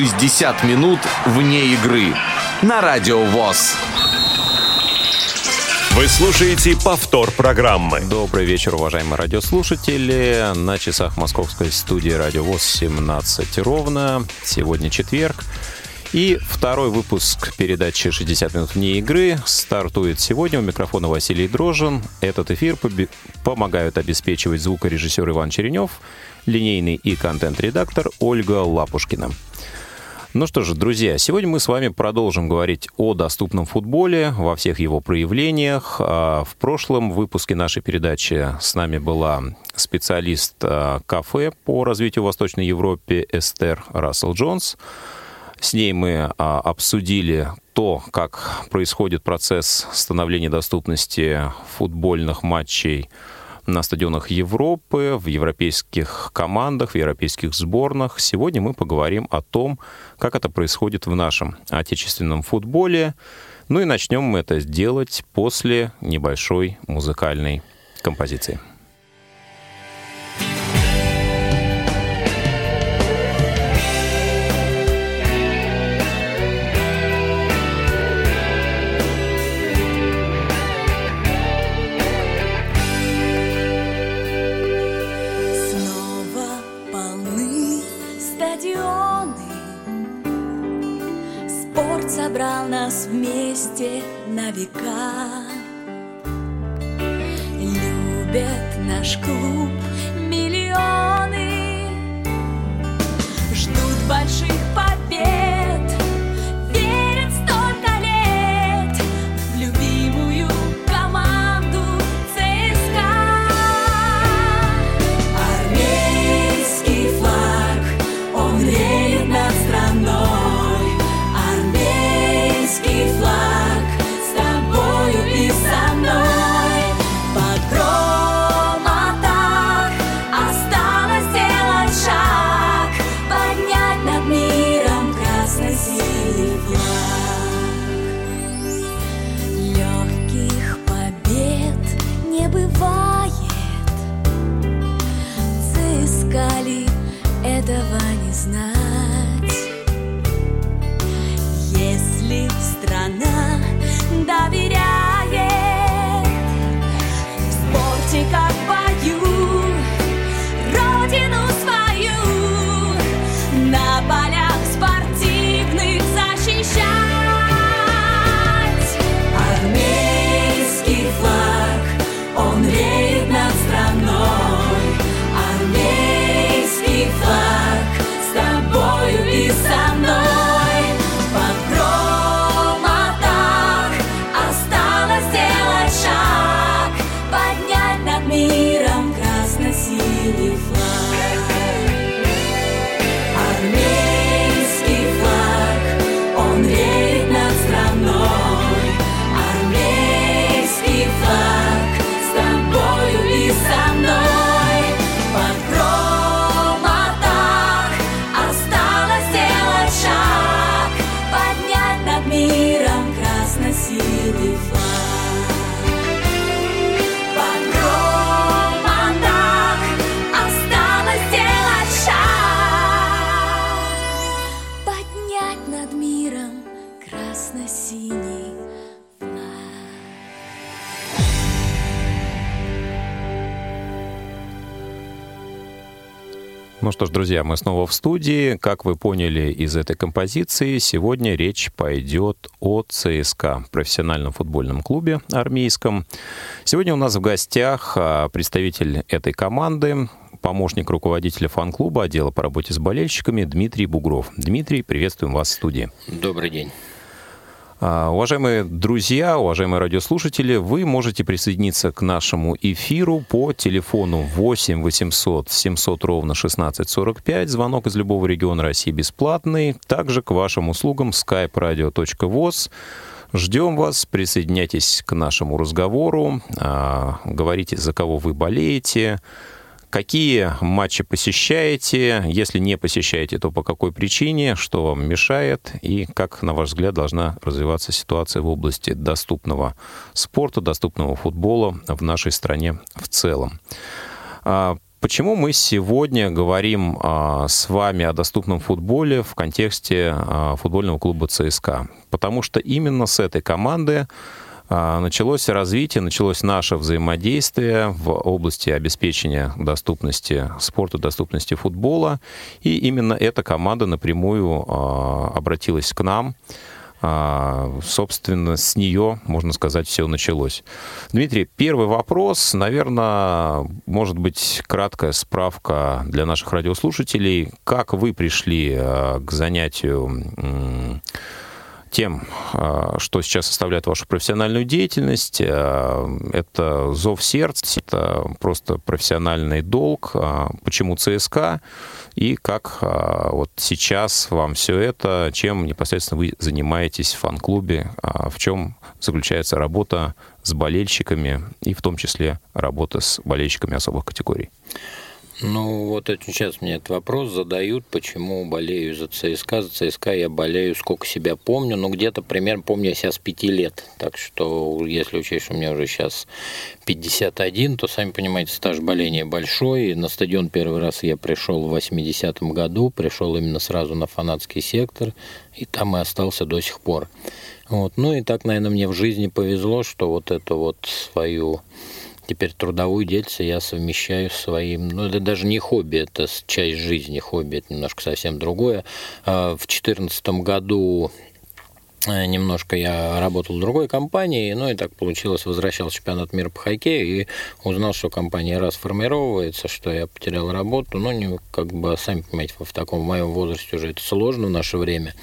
60 минут вне игры на Радио ВОЗ. Вы слушаете повтор программы. Добрый вечер, уважаемые радиослушатели. На часах московской студии Радио ВОЗ 17 ровно. Сегодня четверг. И второй выпуск передачи «60 минут вне игры» стартует сегодня. У микрофона Василий Дрожин. Этот эфир помогают обеспечивать звукорежиссер Иван Черенев, линейный и контент-редактор Ольга Лапушкина. Ну что же, друзья, сегодня мы с вами продолжим говорить о доступном футболе во всех его проявлениях. А, в прошлом выпуске нашей передачи с нами была специалист а, кафе по развитию в Восточной Европе Эстер Рассел Джонс. С ней мы а, обсудили то, как происходит процесс становления доступности футбольных матчей на стадионах Европы, в европейских командах, в европейских сборных. Сегодня мы поговорим о том, как это происходит в нашем отечественном футболе. Ну и начнем мы это делать после небольшой музыкальной композиции. Вместе на века. Любят наш клуб миллионы Ну что ж, друзья, мы снова в студии. Как вы поняли из этой композиции, сегодня речь пойдет о ЦСКА, профессиональном футбольном клубе армейском. Сегодня у нас в гостях а, представитель этой команды, помощник руководителя фан-клуба отдела по работе с болельщиками Дмитрий Бугров. Дмитрий, приветствуем вас в студии. Добрый день. А, уважаемые друзья, уважаемые радиослушатели, вы можете присоединиться к нашему эфиру по телефону 8 800 700 ровно 1645. Звонок из любого региона России бесплатный. Также к вашим услугам skype-radio.voz. Ждем вас, присоединяйтесь к нашему разговору, а, говорите, за кого вы болеете, Какие матчи посещаете? Если не посещаете, то по какой причине? Что вам мешает? И как, на ваш взгляд, должна развиваться ситуация в области доступного спорта, доступного футбола в нашей стране в целом? А, Почему мы сегодня говорим а, с вами о доступном футболе в контексте а, футбольного клуба ЦСКА? Потому что именно с этой команды началось развитие, началось наше взаимодействие в области обеспечения доступности спорта, доступности футбола. И именно эта команда напрямую а, обратилась к нам. А, собственно, с нее, можно сказать, все началось. Дмитрий, первый вопрос, наверное, может быть, краткая справка для наших радиослушателей. Как вы пришли к занятию тем, а, что сейчас составляет вашу профессиональную деятельность. А, это зов сердца, это просто профессиональный долг. А, почему ЦСКА? И как вот сейчас вам все это, чем непосредственно вы занимаетесь в фан-клубе, в чем заключается работа с болельщиками и в том числе работа с болельщиками особых категорий? Ну, вот очень часто мне этот вопрос задают, почему болею за ЦСКА. За ЦСКА я болею, сколько себя помню, ну, где-то примерно помню я себя с пяти лет. Так что, если учесть, что меня уже сейчас 51, то, сами понимаете, стаж боления большой. На стадион первый раз я пришел в 80-м году, пришел именно сразу на фанатский сектор, и там и остался до сих пор. Вот. Ну и так, наверное, мне в жизни повезло, что вот эту вот свою теперь трудовую деятельность я совмещаю с своим, ну это даже не хобби, это часть жизни, хобби это немножко совсем другое. А, в 2014 году э, немножко я работал в другой компании, ну и так получилось, возвращался чемпионат мира по хоккею и узнал, что компания расформировывается, что я потерял работу, ну, не, как бы, сами понимаете, в таком в моем возрасте уже это сложно в наше время.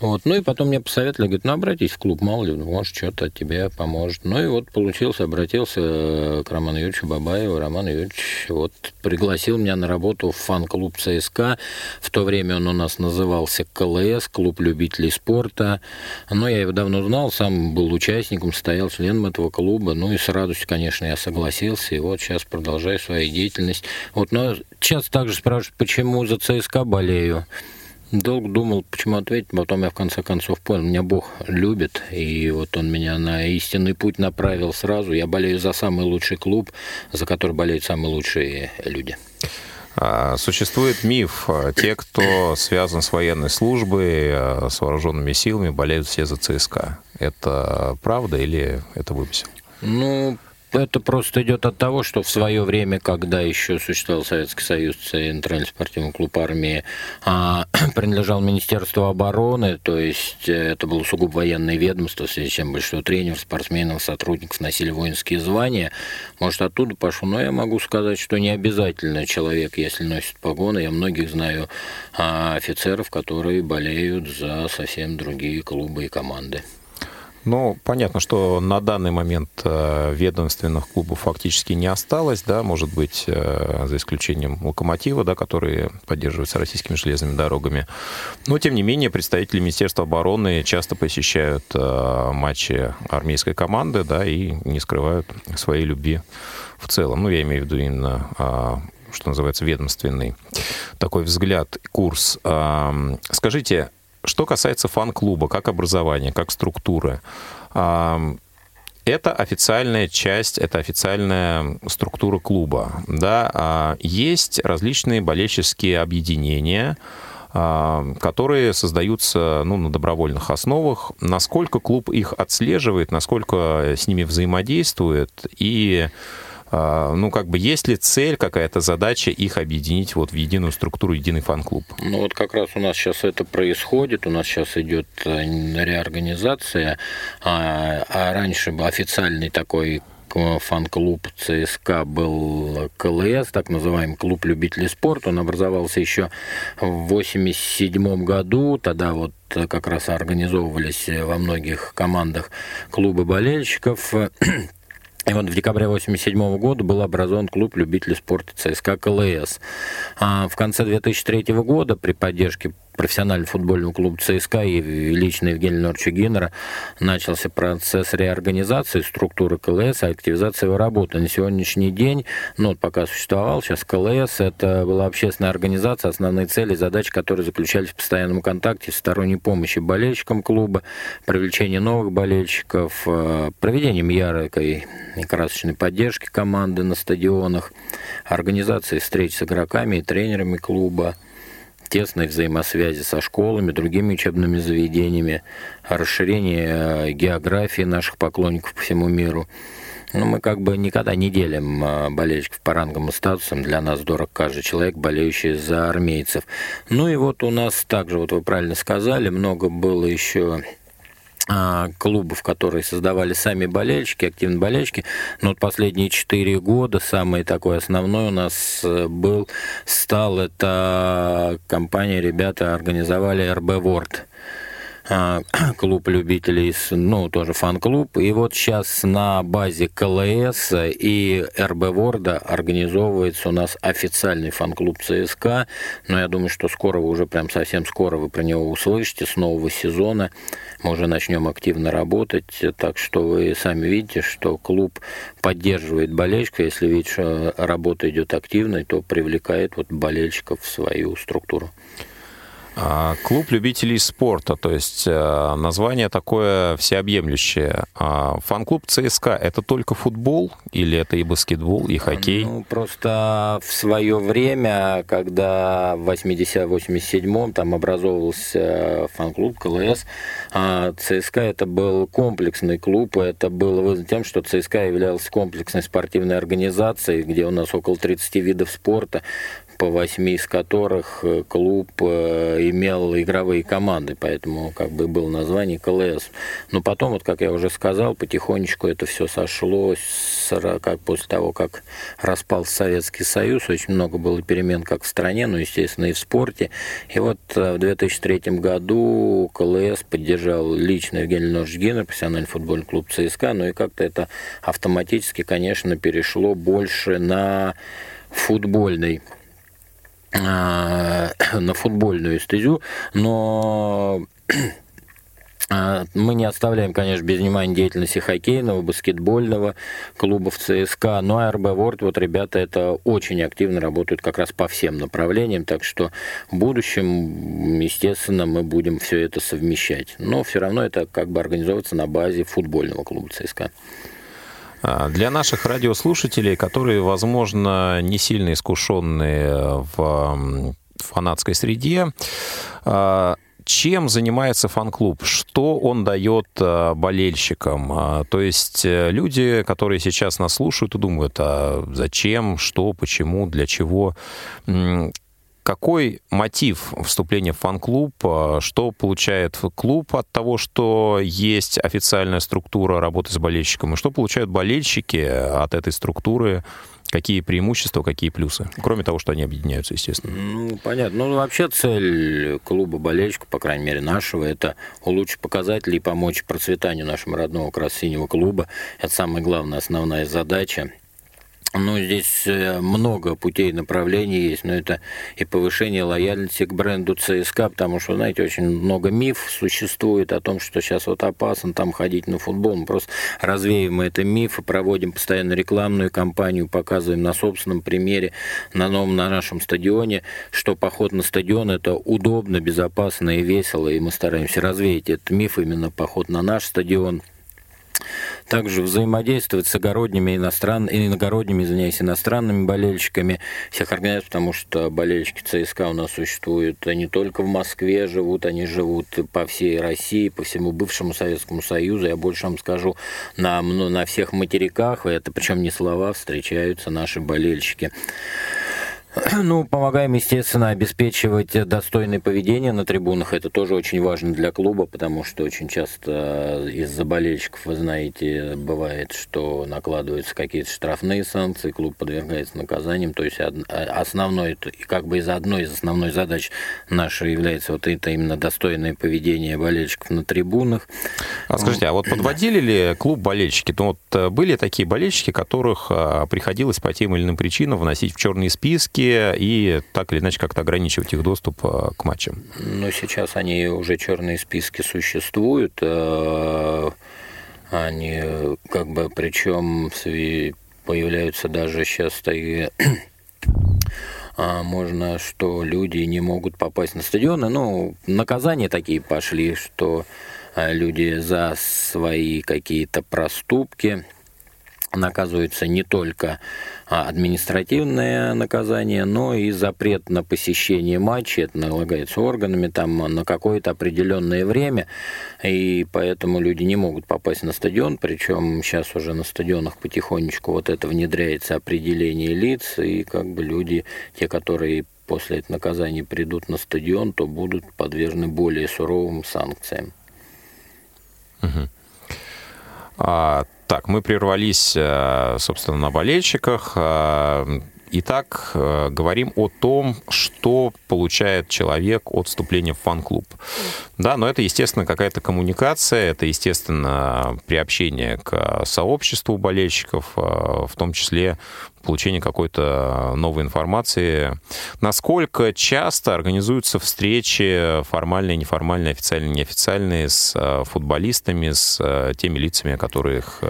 Вот. Ну и потом мне посоветовали, говорит, ну обратись в клуб, мало ли, может, что-то тебе поможет. Ну и вот получился, обратился к Роману Юрьевичу Бабаеву. Роман Юрьевич вот пригласил меня на работу в фан-клуб ЦСКА. В то время он у нас назывался КЛС, клуб любителей спорта. Но я его давно знал, сам был участником, стоял членом этого клуба. Ну и с радостью, конечно, я согласился. И вот сейчас продолжаю свою деятельность. Вот, но сейчас также спрашивают, почему за ЦСКА болею. Долго думал, почему ответить, потом я в конце концов понял, меня Бог любит, и вот он меня на истинный путь направил сразу. Я болею за самый лучший клуб, за который болеют самые лучшие люди. А, существует миф, те, кто связан с военной службой, а, с вооруженными силами, болеют все за ЦСКА. Это правда или это вымысел? Ну, это просто идет от того, что в свое время, когда еще существовал Советский Союз, Центральный спортивный клуб армии а, принадлежал Министерству обороны, то есть э, это было сугубо военное ведомство, в связи с чем большинство тренеров, спортсменов, сотрудников носили воинские звания. Может, оттуда пошло. Но я могу сказать, что не обязательно человек, если носит погоны. Я многих знаю а, офицеров, которые болеют за совсем другие клубы и команды. Ну, понятно, что на данный момент э, ведомственных клубов фактически не осталось, да, может быть, э, за исключением «Локомотива», да, которые поддерживаются российскими железными дорогами. Но, тем не менее, представители Министерства обороны часто посещают э, матчи армейской команды, да, и не скрывают своей любви в целом. Ну, я имею в виду именно а, что называется, ведомственный такой взгляд, курс. Скажите, что касается фан-клуба, как образования, как структуры, это официальная часть, это официальная структура клуба. Да? А есть различные болельческие объединения, которые создаются ну, на добровольных основах. Насколько клуб их отслеживает, насколько с ними взаимодействует и а, ну, как бы, есть ли цель, какая-то задача их объединить вот в единую структуру, единый фан-клуб? Ну, вот как раз у нас сейчас это происходит, у нас сейчас идет э, реорганизация, а, а раньше официальный такой фан-клуб ЦСКА был КЛС, так называемый клуб любителей спорта. Он образовался еще в 1987 году. Тогда вот как раз организовывались во многих командах клубы болельщиков. И вот в декабре 1987 года был образован клуб любителей спорта ЦСКА КЛС. А в конце 2003 года при поддержке профессионального футбольного клуба ЦСКА и лично Евгения Леонидовича Геннера начался процесс реорганизации структуры КЛС активизации его работы. На сегодняшний день, ну, вот пока существовал, сейчас КЛС, это была общественная организация, основные цели и задачи, которые заключались в постоянном контакте, сторонней помощи болельщикам клуба, привлечение новых болельщиков, э, проведением яркой и красочной поддержки команды на стадионах, организации встреч с игроками и тренерами клуба, тесной взаимосвязи со школами, другими учебными заведениями, расширение э, географии наших поклонников по всему миру. Ну, мы как бы никогда не делим э, болельщиков по рангам и статусам. Для нас дорог каждый человек, болеющий за армейцев. Ну и вот у нас также, вот вы правильно сказали, много было еще клубов, которые создавали сами болельщики, активные болельщики. Но вот последние четыре года самый такой основной у нас э, был, стал, это компания, ребята организовали RB World а, клуб любителей, ну, тоже фан-клуб. И вот сейчас на базе КЛС и RB World а организовывается у нас официальный фан-клуб ЦСКА. Но я думаю, что скоро вы уже, прям совсем скоро вы про него услышите с нового сезона. Мы уже начнем активно работать. Так что вы сами видите, что клуб поддерживает болельщика. Если видите, что работа идет активной, то привлекает вот болельщиков в свою структуру. А, клуб любителей спорта, то есть э, название такое всеобъемлющее. А, фан-клуб ЦСКА — это только футбол или это и баскетбол, и хоккей? Ну, просто в свое время, когда в 80-87-м там образовывался фан-клуб КЛС, а, ЦСКА это был комплексный клуб, это было вызвано тем, что ЦСКА являлся комплексной спортивной организацией, где у нас около 30 видов спорта, по восьми из которых э, клуб э, имел игровые команды, поэтому как бы было название КЛС. Но потом, вот как я уже сказал, потихонечку это все сошло, как после того, как распался Советский Союз, очень много было перемен как в стране, но, естественно, и в спорте. И вот э, в 2003 году КЛС поддержал лично Евгений Леонидович Генер, профессиональный футбольный клуб ЦСКА, ну и как-то это автоматически, конечно, перешло больше на футбольный на футбольную эстезю, но а, мы не оставляем, конечно, без внимания деятельности хоккейного, баскетбольного клубов ЦСКА, но ну, РБ Ворд, вот ребята это очень активно работают как раз по всем направлениям, так что в будущем, естественно, мы будем все это совмещать. Но все равно это как бы организовываться на базе футбольного клуба ЦСКА. А, для наших радиослушателей, которые, возможно, не сильно искушенные в фанатской среде, а, чем занимается фан-клуб? Что он дает а, болельщикам? То есть э, люди, которые сейчас нас слушают и думают, а зачем, что, почему, для чего? Какой мотив вступления в фан-клуб? А, что получает клуб от того, что есть официальная структура работы с болельщиком? И что получают болельщики от этой структуры? Какие преимущества, какие плюсы? Кроме того, что они объединяются, естественно. Ну, понятно. Ну, вообще цель клуба болельщиков, по крайней мере, нашего, это улучшить показатели и помочь процветанию нашего родного красно-синего клуба. Это самая главная, основная задача. Ну, здесь э, много путей направлений есть, но это и повышение лояльности к бренду ЦСКА, потому что, знаете, очень много миф существует о том, что сейчас вот опасно там ходить на футбол. Мы просто развеем это миф и проводим постоянно рекламную кампанию, показываем на собственном примере на новом на нашем стадионе, что поход на стадион это удобно, безопасно и весело, и мы стараемся развеять этот миф именно поход на наш стадион – также взаимодействовать с огородними иностранными, иногородними, извиняюсь, иностранными болельщиками всех организаций, потому что болельщики ЦСКА у нас существуют не только в Москве живут, они живут по всей России, по всему бывшему Советскому Союзу. Я больше вам скажу, на, на всех материках, это причем не слова, встречаются наши болельщики. Ну, помогаем, естественно, обеспечивать достойное поведение на трибунах. Это тоже очень важно для клуба, потому что очень часто из-за болельщиков, вы знаете, бывает, что накладываются какие-то штрафные санкции, клуб подвергается наказаниям. То есть основной, как бы из одной из основной задач нашей является вот это именно достойное поведение болельщиков на трибунах. А скажите, а вот подводили ли клуб болельщики? Ну, вот э, были такие болельщики, которых э, приходилось по тем или иным причинам вносить в черные списки, площадки и так или иначе как-то ограничивать их доступ э, к матчам? Ну, сейчас они уже черные списки существуют. э, Они как бы, причем появляются даже сейчас такие а, можно, что люди не могут попасть на стадионы. Ну, наказания такие пошли, что а, люди за свои какие-то проступки наказываются не только а, административное наказание, но и запрет на посещение матчей, это налагается органами там на какое-то определенное время, и поэтому люди не могут попасть на стадион, причем сейчас уже на стадионах потихонечку вот это внедряется определение лиц, и как бы люди, те, которые после этого наказания придут на стадион, то будут подвержены более суровым санкциям. Угу. А, так, мы прервались, э, собственно, на болельщиках. Э, итак, э, говорим о том, что получает человек от вступления в фан-клуб. Да, но это, естественно, какая-то коммуникация, это, естественно, приобщение к сообществу болельщиков, в том числе получения какой-то новой информации. Насколько часто организуются встречи формальные, неформальные, официальные, неофициальные с э, футболистами, с э, теми лицами, которых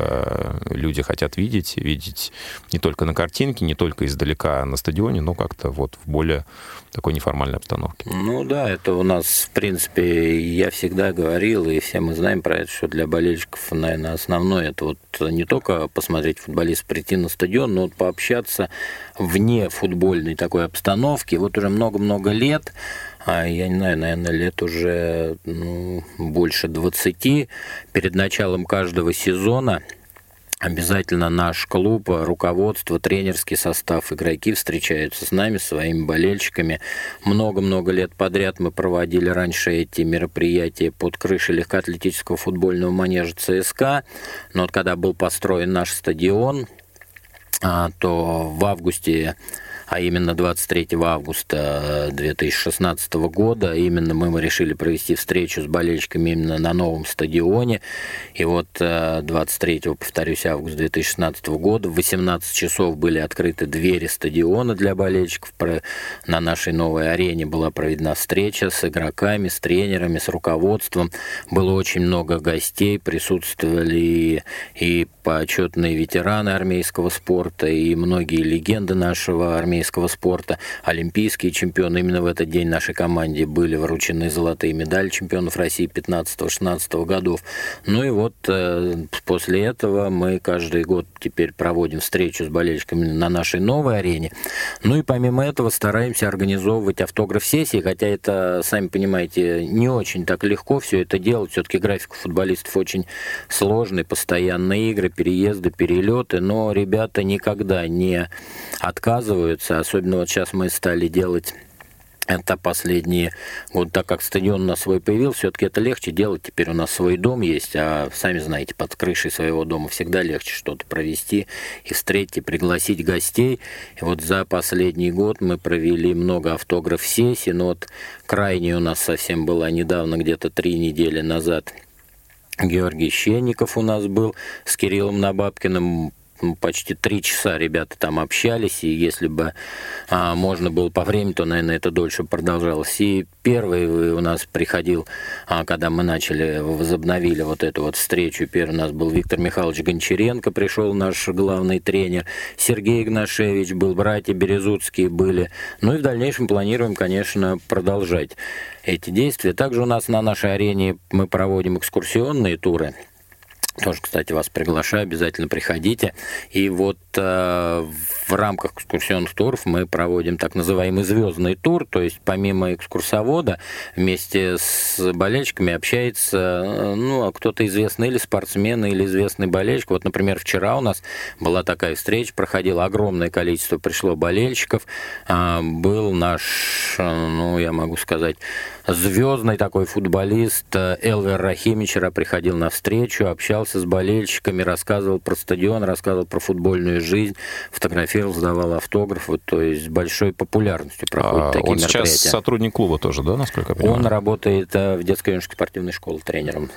люди хотят видеть, видеть не только на картинке, не только издалека на стадионе, но как-то вот в более такой неформальной обстановке. Ну да, это у нас, в принципе, я всегда говорил, и все мы знаем про это, что для болельщиков, наверное, основное это вот не только посмотреть футболист, прийти на стадион, но вот пообщаться вне футбольной такой обстановки. Вот уже много-много лет а я не знаю, наверное, лет уже ну, больше 20 перед началом каждого сезона Обязательно наш клуб, руководство, тренерский состав, игроки встречаются с нами, своими болельщиками. Много-много лет подряд мы проводили раньше эти мероприятия под крышей легкоатлетического футбольного манежа ЦСКА. Но вот когда был построен наш стадион, то в августе а именно 23 августа 2016 э, года. Именно мы решили провести встречу с болельщиками именно на новом стадионе. И вот 23, э, повторюсь, августа 2016 года в 18 часов были открыты двери стадиона для болельщиков. На нашей новой арене была проведена встреча с игроками, с тренерами, с руководством. Было очень много гостей, присутствовали и почетные ветераны армейского спорта, и многие легенды нашего армейского армейского спорта, олимпийские чемпионы. Именно в этот день нашей команде были вручены золотые медали чемпионов России 15-16 годов. Ну и вот э, после этого мы каждый год теперь проводим встречу с болельщиками на нашей новой арене. Ну и помимо этого стараемся организовывать автограф-сессии, хотя это, сами понимаете, не очень так легко все это делать. Все-таки график у футболистов очень сложный, постоянные игры, переезды, перелеты, но ребята никогда не отказываются нравится. Особенно вот сейчас мы стали делать это последние вот так как стадион у нас свой появился, все-таки это легче делать. Теперь у нас свой дом есть, а сами знаете, под крышей своего дома всегда легче что-то провести и встретить, и пригласить гостей. И вот за последний год мы провели много автограф-сессий, но вот крайне у нас совсем была недавно, где-то три недели назад, Георгий Щенников у нас был с Кириллом Набабкиным почти три часа ребята там общались, и если бы а, можно было по времени, то, наверное, это дольше продолжалось. И первый у нас приходил, а, когда мы начали, возобновили вот эту вот встречу, первый у нас был Виктор Михайлович Гончаренко, пришел наш главный тренер, Сергей Игнашевич был, братья Березутские были. Ну и в дальнейшем планируем, конечно, продолжать эти действия. Также у нас на нашей арене мы проводим экскурсионные туры. Тоже, кстати, вас приглашаю, обязательно приходите. И вот в рамках экскурсионных туров мы проводим так называемый звездный тур, то есть помимо экскурсовода вместе с болельщиками общается э, ну, кто-то известный или спортсмен, или известный болельщик. Вот, например, вчера у нас была такая встреча, проходило огромное количество, пришло болельщиков. Э, был наш, э, ну, я могу сказать, звездный такой футболист э, Элвер Рахимович вчера приходил на встречу, общался с болельщиками, рассказывал про стадион, рассказывал про футбольную жизнь, фотографировал, сдавал автографы, то есть с большой популярностью проходят А, такие он сейчас мероприятия. сотрудник клуба тоже, да, насколько я понимаю? Он работает э, в детской юношеской спортивной школе тренером.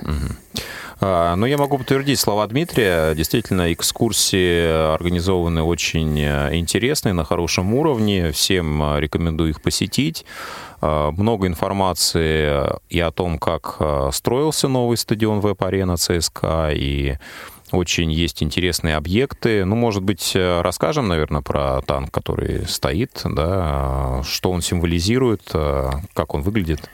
А, Ну, я могу подтвердить слова Дмитрия. Действительно, экскурсии организованы очень э, интересные, на хорошем уровне. Всем э, рекомендую их посетить. А, Много информации и о том, как строился новый стадион ВЭП-арена ЦСКА, и очень есть интересные объекты. Ну, может быть, э, расскажем, наверное, про танк, который стоит, да, что он символизирует, э, как он выглядит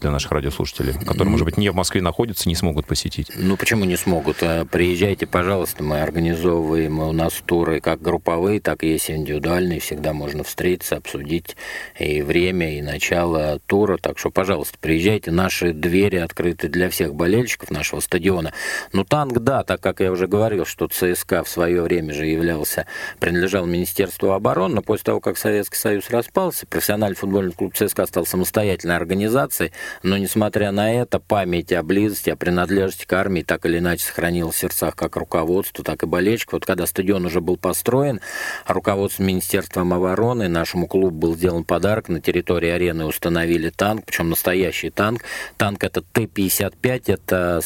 для наших радиослушателей, которые, может быть, не в Москве находятся, не смогут посетить. Ну, почему не смогут? А, Приезжайте, пожалуйста, мы организовываем у нас туры как групповые, так и есть индивидуальные. Всегда можно встретиться, обсудить и время, и начало тура. Так что, пожалуйста, приезжайте. Наши двери открыты для всех болельщиков нашего стадиона. Ну, танк, да, так как я уже говорил, что ЦСКА в свое время же являлся, принадлежал Министерству обороны, но после того, как Советский Союз распался, профессиональный футбольный клуб ЦСКА стал самостоятельной организацией, но, несмотря на это, память о близости, о принадлежности к армии так или иначе сохранилась в сердцах как руководства, так и болельщиков. Вот когда стадион уже был построен, руководством Министерством обороны нашему клубу был сделан подарок. На территории арены установили танк, причем настоящий танк. Танк это Т-55, это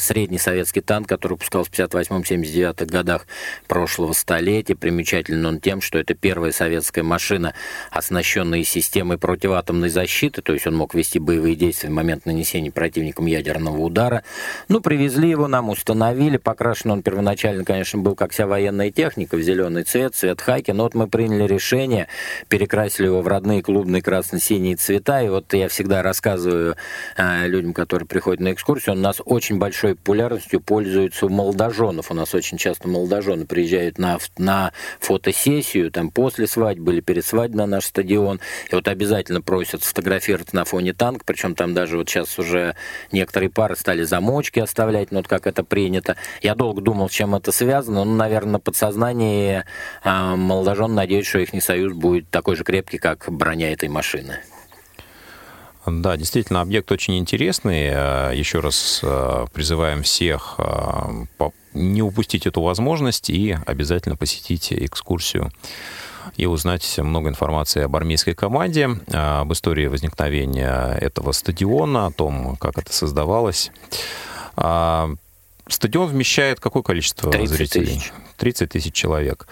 средний советский танк, который выпускался в 58-79 годах прошлого столетия. Примечателен он тем, что это первая советская машина, оснащенная системой противоатомной защиты, то есть он мог вести боевые действия в момент нанесения противником ядерного удара. Ну, привезли его нам, установили. Покрашен он первоначально, конечно, был как вся военная техника, в зеленый цвет, цвет хайки. Но вот мы приняли решение, перекрасили его в родные клубные красно-синие цвета. И вот я всегда рассказываю э, людям, которые приходят на экскурсию, он у нас очень большой популярностью пользуется у молодоженов. У нас очень часто молодожены приезжают на, на фотосессию, там после свадьбы или перед свадьбой на наш стадион. И вот обязательно просят сфотографировать на фоне танка, причем там даже вот сейчас уже некоторые пары стали замочки оставлять, ну вот как это принято. Я долго думал, с чем это связано, ну, наверное, на подсознании э, молодожен надеюсь, что их союз будет такой же крепкий, как броня этой машины. Да, действительно, объект очень интересный. Э, Еще раз э, призываем всех э, не упустить эту возможность и обязательно посетить экскурсию и узнать много информации об армейской команде, об истории возникновения этого стадиона, о том, как это создавалось. А, Стадион вмещает какое количество 30 зрителей? тысяч. 30 тысяч человек.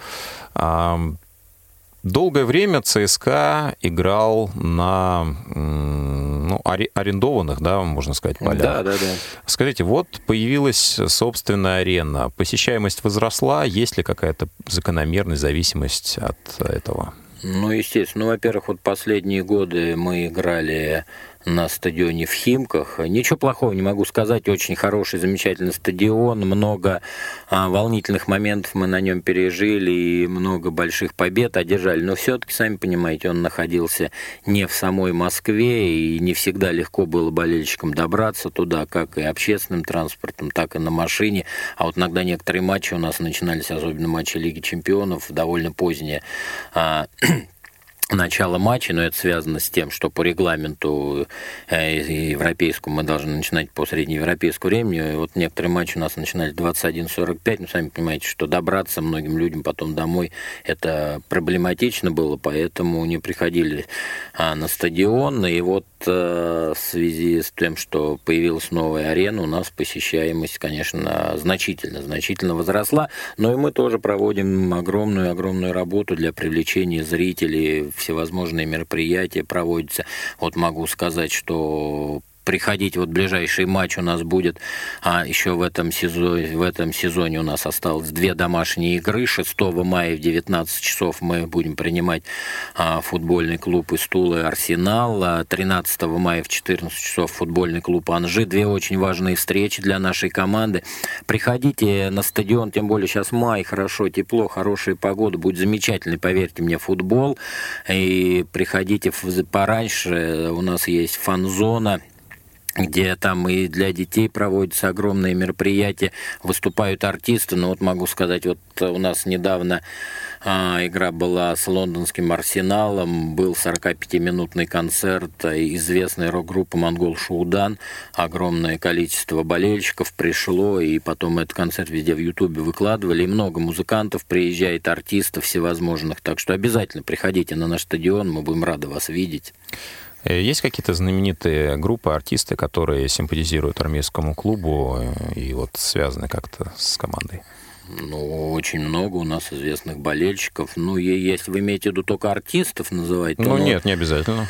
Долгое время ЦСКА играл на ну, аре- арендованных, да, можно сказать, полях. Да, да, да. Скажите, вот появилась собственная арена. Посещаемость возросла. Есть ли какая-то закономерность, зависимость от этого? Ну, естественно. Ну, во-первых, вот последние годы мы играли на стадионе в Химках. Ничего плохого не могу сказать. Очень хороший, замечательный стадион. Много а, волнительных моментов мы на нем пережили и много больших побед одержали. Но все-таки, сами понимаете, он находился не в самой Москве, и не всегда легко было болельщикам добраться туда, как и общественным транспортом, так и на машине. А вот иногда некоторые матчи у нас начинались, особенно матчи Лиги Чемпионов, довольно поздние а, начало матча, но это связано с тем, что по регламенту э, европейскому мы должны начинать по среднеевропейскому времени. Вот некоторые матчи у нас начинались в 21.45. Ну, сами понимаете, что добраться многим людям потом домой это проблематично было, поэтому не приходили а, на стадион. И вот в связи с тем, что появилась новая арена, у нас посещаемость, конечно, значительно, значительно возросла. Но и мы тоже проводим огромную-огромную работу для привлечения зрителей. Всевозможные мероприятия проводятся. Вот могу сказать, что приходите, вот ближайший матч у нас будет, а еще в этом сезоне, в этом сезоне у нас осталось две домашние игры. 6 мая в 19 часов мы будем принимать а, футбольный клуб из Тулы Арсенал, а 13 мая в 14 часов футбольный клуб Анжи. Две очень важные встречи для нашей команды. Приходите на стадион, тем более сейчас май, хорошо, тепло, хорошая погода, будет замечательный, поверьте мне, футбол. И приходите пораньше, у нас есть фан-зона, где там и для детей проводятся огромные мероприятия, выступают артисты. Но вот могу сказать, вот у нас недавно А, игра была с лондонским Арсеналом, был 45-минутный концерт известной рок-группы «Монгол Шуудан». Огромное количество болельщиков пришло, и потом этот концерт везде в Ютубе выкладывали. И много музыкантов приезжает, артистов всевозможных. Так что обязательно приходите на наш стадион, мы будем рады вас видеть. Э, есть какие-то знаменитые группы, артисты, которые симпатизируют армейскому клубу э, и вот связаны как-то с командой? Ну, очень много у нас известных болельщиков. Ну, если вы имеете в виду только артистов называть, то... Ну, нет, не обязательно.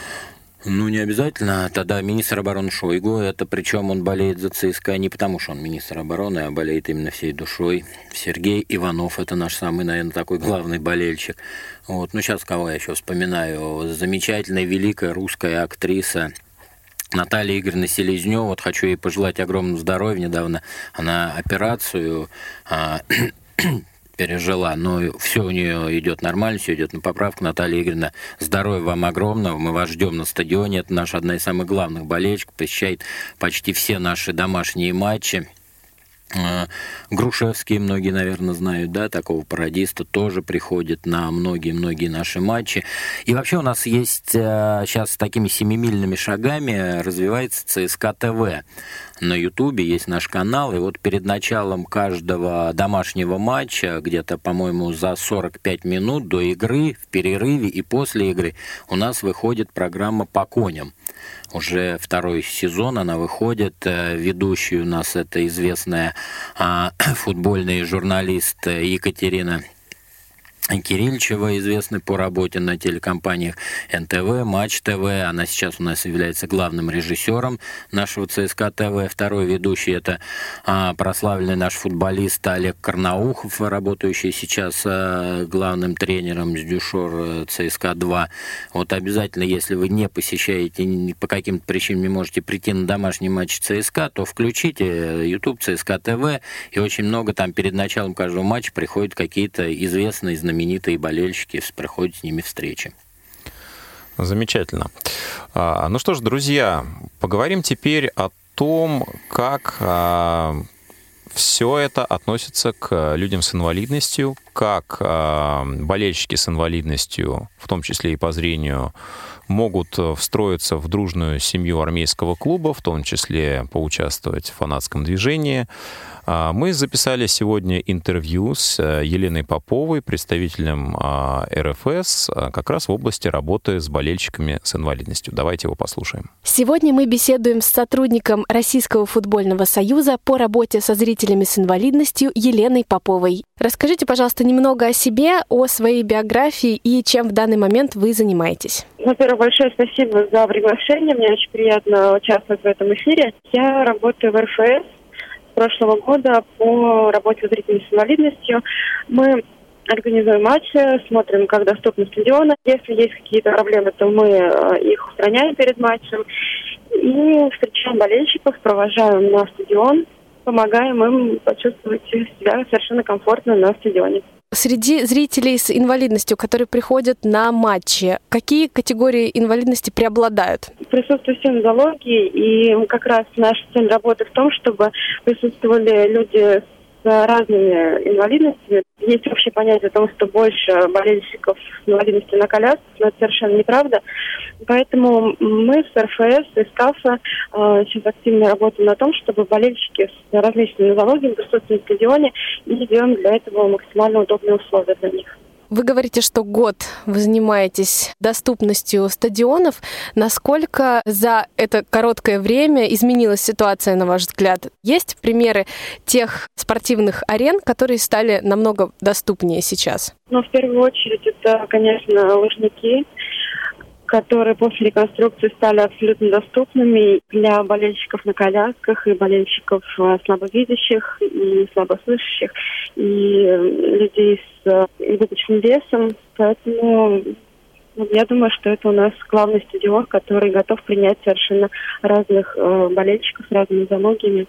Ну, не обязательно. Тогда министр обороны Шойгу, это причем он болеет за ЦСКА не потому, что он министр обороны, а болеет именно всей душой. Сергей Иванов, это наш самый, наверное, такой главный болельщик. Вот. Ну, сейчас кого я еще вспоминаю? Замечательная, великая русская актриса Наталья Игоревна Селезнева, вот хочу ей пожелать огромного здоровья. Недавно она операцию а, пережила, но все у нее идет нормально, все идет на поправку. Наталья Игоревна, здоровья вам огромного, мы вас ждем на стадионе, это наша одна из самых главных болельщиков, посещает почти все наши домашние матчи. А, Грушевский, многие, наверное, знают, да, такого пародиста, тоже приходит на многие-многие наши матчи. И вообще у нас есть сейчас а, такими семимильными шагами развивается ЦСКА ТВ. На Ютубе есть наш канал, и вот перед началом каждого домашнего матча, где-то, по-моему, за 45 минут до игры, в перерыве и после игры, у нас выходит программа «По коням» уже второй сезон она выходит. Э, ведущий у нас это известная а, футбольный журналист Екатерина Кирильчева, известный по работе на телекомпаниях НТВ, Матч ТВ. Она сейчас у нас является главным режиссером нашего ЦСКА ТВ. Второй ведущий это а, прославленный наш футболист Олег Карнаухов, работающий сейчас а, главным тренером с Дюшор э, ЦСКА 2. Вот обязательно, если вы не посещаете, по каким-то причинам не можете прийти на домашний матч ЦСКА, то включите YouTube ЦСКА ТВ, и очень много там перед началом каждого матча приходят какие-то известные знаменитые знаменитые болельщики, проходят с ними встречи. Замечательно. А, ну что ж, друзья, поговорим теперь о том, как а, все это относится к людям с инвалидностью, как а, болельщики с инвалидностью, в том числе и по зрению, могут встроиться в дружную семью армейского клуба, в том числе поучаствовать в фанатском движении. А, мы записали сегодня интервью с э, Еленой Поповой, представителем а, РФС, как раз в области работы с болельщиками с инвалидностью. Давайте его послушаем. Сегодня мы беседуем с сотрудником Российского футбольного союза по работе со зрителями с инвалидностью Еленой Поповой. Расскажите, пожалуйста, немного о себе, о своей биографии и чем в данный момент вы занимаетесь. Во-первых, большое спасибо за приглашение. Мне очень приятно участвовать в этом эфире. Я работаю в РФС прошлого года по работе с зрителями с инвалидностью. Мы организуем матчи, смотрим, как доступны стадионы. Если есть какие-то проблемы, то мы э, их устраняем перед матчем. И встречаем болельщиков, провожаем на стадион, помогаем им почувствовать себя совершенно комфортно на стадионе. Среди зрителей с инвалидностью, которые приходят на матчи, какие категории инвалидности преобладают? Присутствуют все нозологии, и как раз наша цель работы в том, чтобы присутствовали люди с разными инвалидностями. Есть общее понятие о том, что больше болельщиков с инвалидностью на колясках, но это совершенно неправда. Поэтому мы с РФС и СКАФа э, сейчас активно работаем на том, чтобы болельщики с различными нозологиями присутствовали в стадионе и делаем для этого максимально удобные условия для них. Вы говорите, что год вы занимаетесь доступностью стадионов. Насколько за это короткое время изменилась ситуация, на ваш взгляд? Есть примеры тех спортивных арен, которые стали намного доступнее сейчас? Ну, в первую очередь, это, конечно, лыжники которые после реконструкции стали абсолютно доступными для болельщиков на колясках и болельщиков э, слабовидящих и слабослышащих и людей с э, избыточным весом. Поэтому ну, я думаю, что это у нас главный стадион, который готов принять совершенно разных э, болельщиков с разными залогами.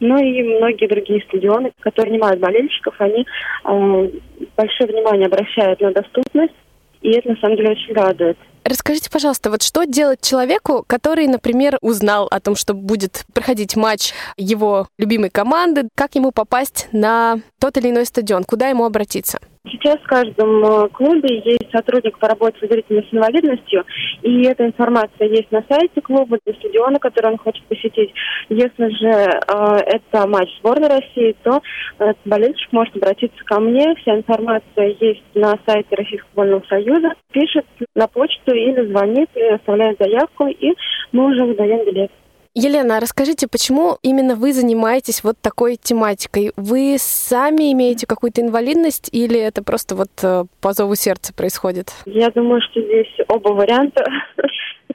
Ну и многие другие стадионы, которые принимают болельщиков, они э, большое внимание обращают на доступность, и это на самом деле очень радует. Расскажите, пожалуйста, вот что делать человеку, который, например, узнал о том, что будет проходить матч его любимой команды, как ему попасть на тот или иной стадион, куда ему обратиться? Сейчас в каждом э, клубе есть сотрудник по работе с зрителями с инвалидностью, и эта информация есть на сайте клуба, для стадиона, который он хочет посетить. Если же э, это матч сборной России, то э, болельщик может обратиться ко мне. Вся информация есть на сайте Российского футбольного союза. Пишет на почту или звонит, или оставляет заявку, и мы уже выдаем билет. Елена, а расскажите, почему именно вы занимаетесь вот такой тематикой? Вы сами имеете какую-то инвалидность или это просто вот э, по зову сердца происходит? Я думаю, что здесь оба варианта.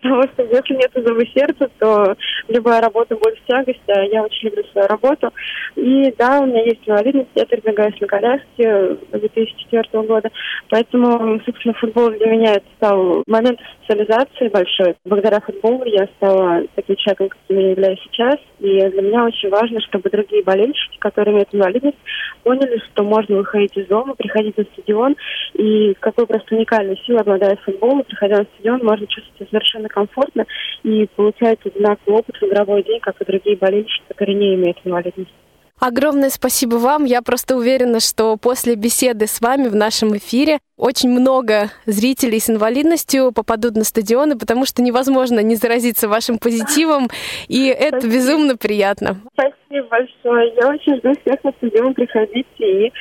Потому что если нет зову сердца, то любая работа будет в тягость, а я очень люблю свою работу. И да, у меня есть инвалидность, я передвигаюсь на коляске 2004 года. Поэтому, собственно, футбол для меня это стал момент социализации большой. Благодаря футболу я стала таким человеком, каким я являюсь сейчас. И для меня очень важно, чтобы другие болельщики, которые имеют инвалидность, поняли, что можно выходить из дома, приходить на стадион. И какой просто уникальной силой обладает футбол. Приходя на стадион, можно чувствовать себя совершенно комфортно и получать одинаковый опыт в игровой день, как и другие болельщики, которые не имеют инвалидности. Огромное спасибо вам. Я просто уверена, что после беседы с вами в нашем эфире очень много зрителей с инвалидностью попадут на стадионы, потому что невозможно не заразиться вашим позитивом, и это спасибо. безумно приятно. Спасибо большое. Я очень жду всех на стадион. приходить и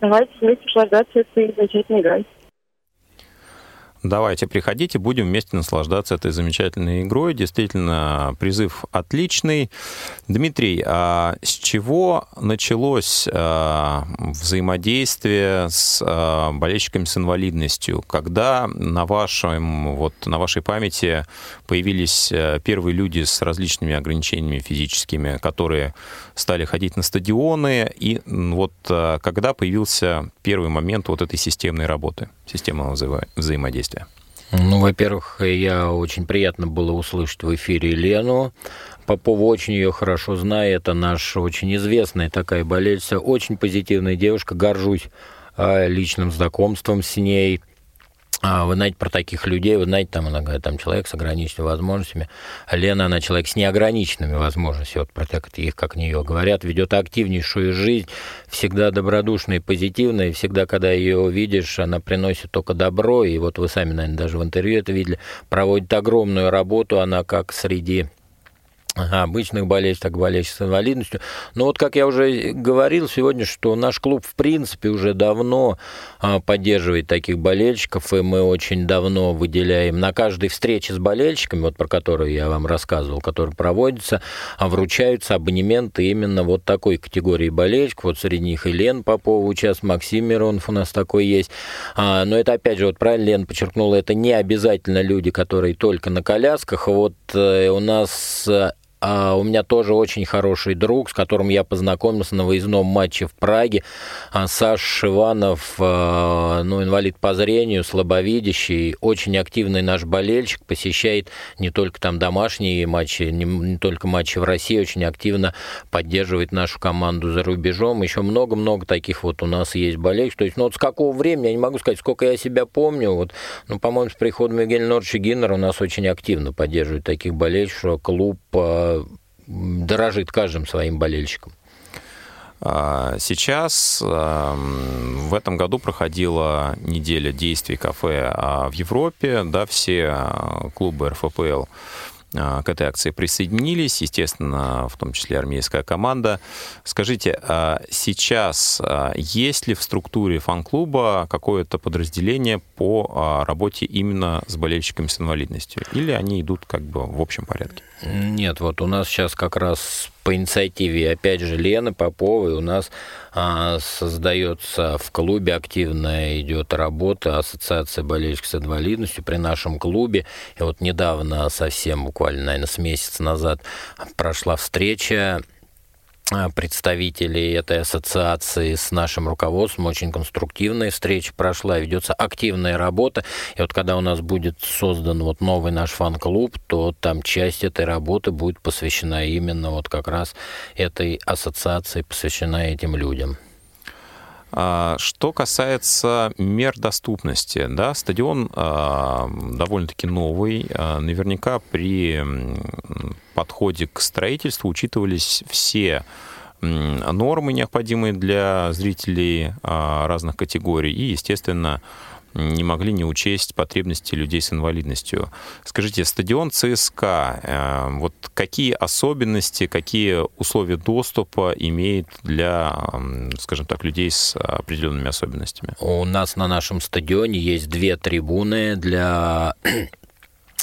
давайте вместе наслаждаться этой замечательной игрой. Давайте, приходите, будем вместе наслаждаться этой замечательной игрой. Действительно, призыв отличный. Дмитрий, а с чего началось а, взаимодействие с а, болельщиками с инвалидностью? Когда на, вашем, вот, на вашей памяти появились а, первые люди с различными ограничениями физическими, которые стали ходить на стадионы, и вот когда появился первый момент вот этой системной работы, системного вза взаимодействия? Ну, во-первых, я очень приятно было услышать в эфире Лену. Попова очень ее хорошо знаю. Это наша очень известная такая болельщица, очень позитивная девушка. Горжусь а, личным знакомством с ней. А, вы знаете про таких людей, вы знаете, там она говорит, там человек с ограниченными возможностями. Лена, она человек с неограниченными возможностями, вот про таких, как нее говорят, ведет активнейшую жизнь, всегда добродушная и позитивная, и всегда, когда ее видишь, она приносит только добро, и вот вы сами, наверное, даже в интервью это видели, проводит огромную работу, она как среди обычных болельщиков, так болельщиков с инвалидностью. Но вот, как я уже говорил сегодня, что наш клуб, в принципе, уже давно а, поддерживает таких болельщиков, и мы очень давно выделяем на каждой встрече с болельщиками, вот про которую я вам рассказывал, которая проводится, а, вручаются абонементы именно вот такой категории болельщиков. Вот среди них и Лен Попова участвует, Максим Миронов у нас такой есть. А, но это, опять же, вот правильно Лен подчеркнула, это не обязательно люди, которые только на колясках. Вот э, у нас а у меня тоже очень хороший друг, с которым я познакомился на выездном матче в Праге. А Саш Шиванов, а, ну, инвалид по зрению, слабовидящий, очень активный наш болельщик, посещает не только там домашние матчи, не, не только матчи в России, очень активно поддерживает нашу команду за рубежом. Еще много-много таких вот у нас есть болельщиков. То есть, ну, вот с какого времени, я не могу сказать, сколько я себя помню, вот, ну, по-моему, с приходом Евгения Норча Гиннера у нас очень активно поддерживают таких болельщиков. Клуб а, дорожит каждым своим болельщиком. А, сейчас в этом году проходила неделя действий кафе а, в Европе. Да, все а, клубы РФПЛ к этой акции присоединились, естественно, в том числе армейская команда. Скажите, сейчас есть ли в структуре фан-клуба какое-то подразделение по работе именно с болельщиками с инвалидностью? Или они идут как бы в общем порядке? Нет, вот у нас сейчас как раз по инициативе, опять же, Лены Поповой у нас а, создается в клубе активная идет работа Ассоциация болельщиков с инвалидностью при нашем клубе. И вот недавно, совсем буквально, наверное, с месяца назад прошла встреча представителей этой ассоциации с нашим руководством. Очень конструктивная встреча прошла, ведется активная работа. И вот когда у нас будет создан вот новый наш фан-клуб, то там часть этой работы будет посвящена именно вот как раз этой ассоциации, посвящена этим людям. А, что касается мер доступности, да, стадион э, довольно-таки новый. Э, наверняка при подходе к строительству учитывались все нормы, необходимые для зрителей а, разных категорий, и, естественно, не могли не учесть потребности людей с инвалидностью. Скажите, стадион ЦСКА, э, вот какие особенности, какие условия доступа имеет для, скажем так, людей с определенными особенностями? У нас на нашем стадионе есть две трибуны для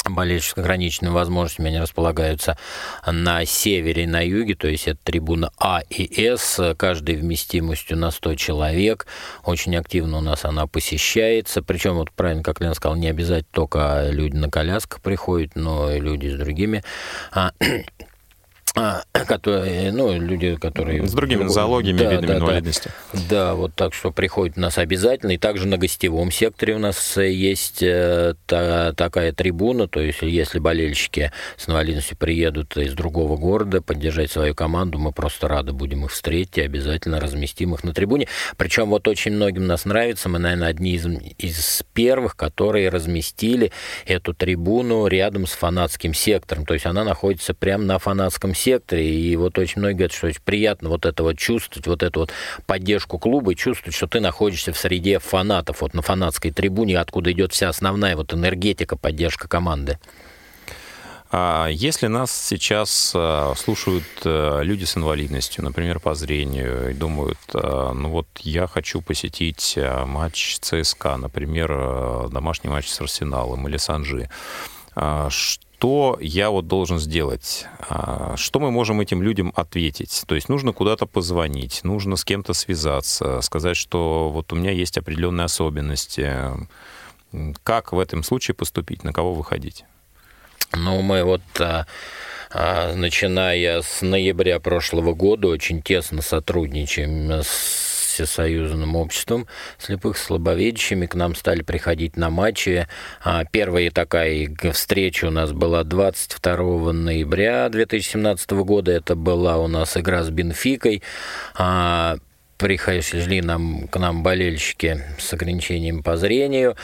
болельщиков с ограниченными возможностями, они располагаются на севере и на юге, то есть это трибуна А и С, каждой вместимостью на 100 человек. Очень активно у нас она посещается, причем, вот правильно, как Лен сказал, не обязательно только люди на колясках приходят, но и люди с другими а, которые, ну, люди, которые... С другими нозологиями, да, видами да, инвалидности. Да. да, вот так что приходят у нас обязательно. И также на гостевом секторе у нас есть э, та, такая трибуна, то есть если болельщики с инвалидностью приедут из другого города поддержать свою команду, мы просто рады будем их встретить и обязательно разместим их на трибуне. Причем вот очень многим нас нравится, мы, наверное, одни из, из первых, которые разместили эту трибуну рядом с фанатским сектором. То есть она находится прямо на фанатском секторе секторе, и вот очень многие говорят, что очень приятно вот это вот чувствовать, вот эту вот поддержку клуба, и чувствовать, что ты находишься в среде фанатов, вот на фанатской трибуне, откуда идет вся основная вот энергетика, поддержка команды. А если нас сейчас а, слушают э, люди с инвалидностью, например, по зрению, и думают, а, ну вот я хочу посетить матч ЦСКА, например, домашний матч с Арсеналом или Санжи, что я вот должен сделать? А, что мы можем этим людям ответить? То есть нужно куда-то позвонить, нужно с кем-то связаться, сказать, что вот у меня есть определенные особенности. Как в этом случае поступить? На кого выходить? Ну, мы вот а, а, начиная с ноября прошлого года очень тесно сотрудничаем с всесоюзным обществом слепых слабовидящими. К нам стали приходить на матчи. А, первая такая встреча у нас была 22 ноября 2017 года. Это была у нас игра с Бенфикой а, приходили нам, к нам болельщики с ограничением по зрению.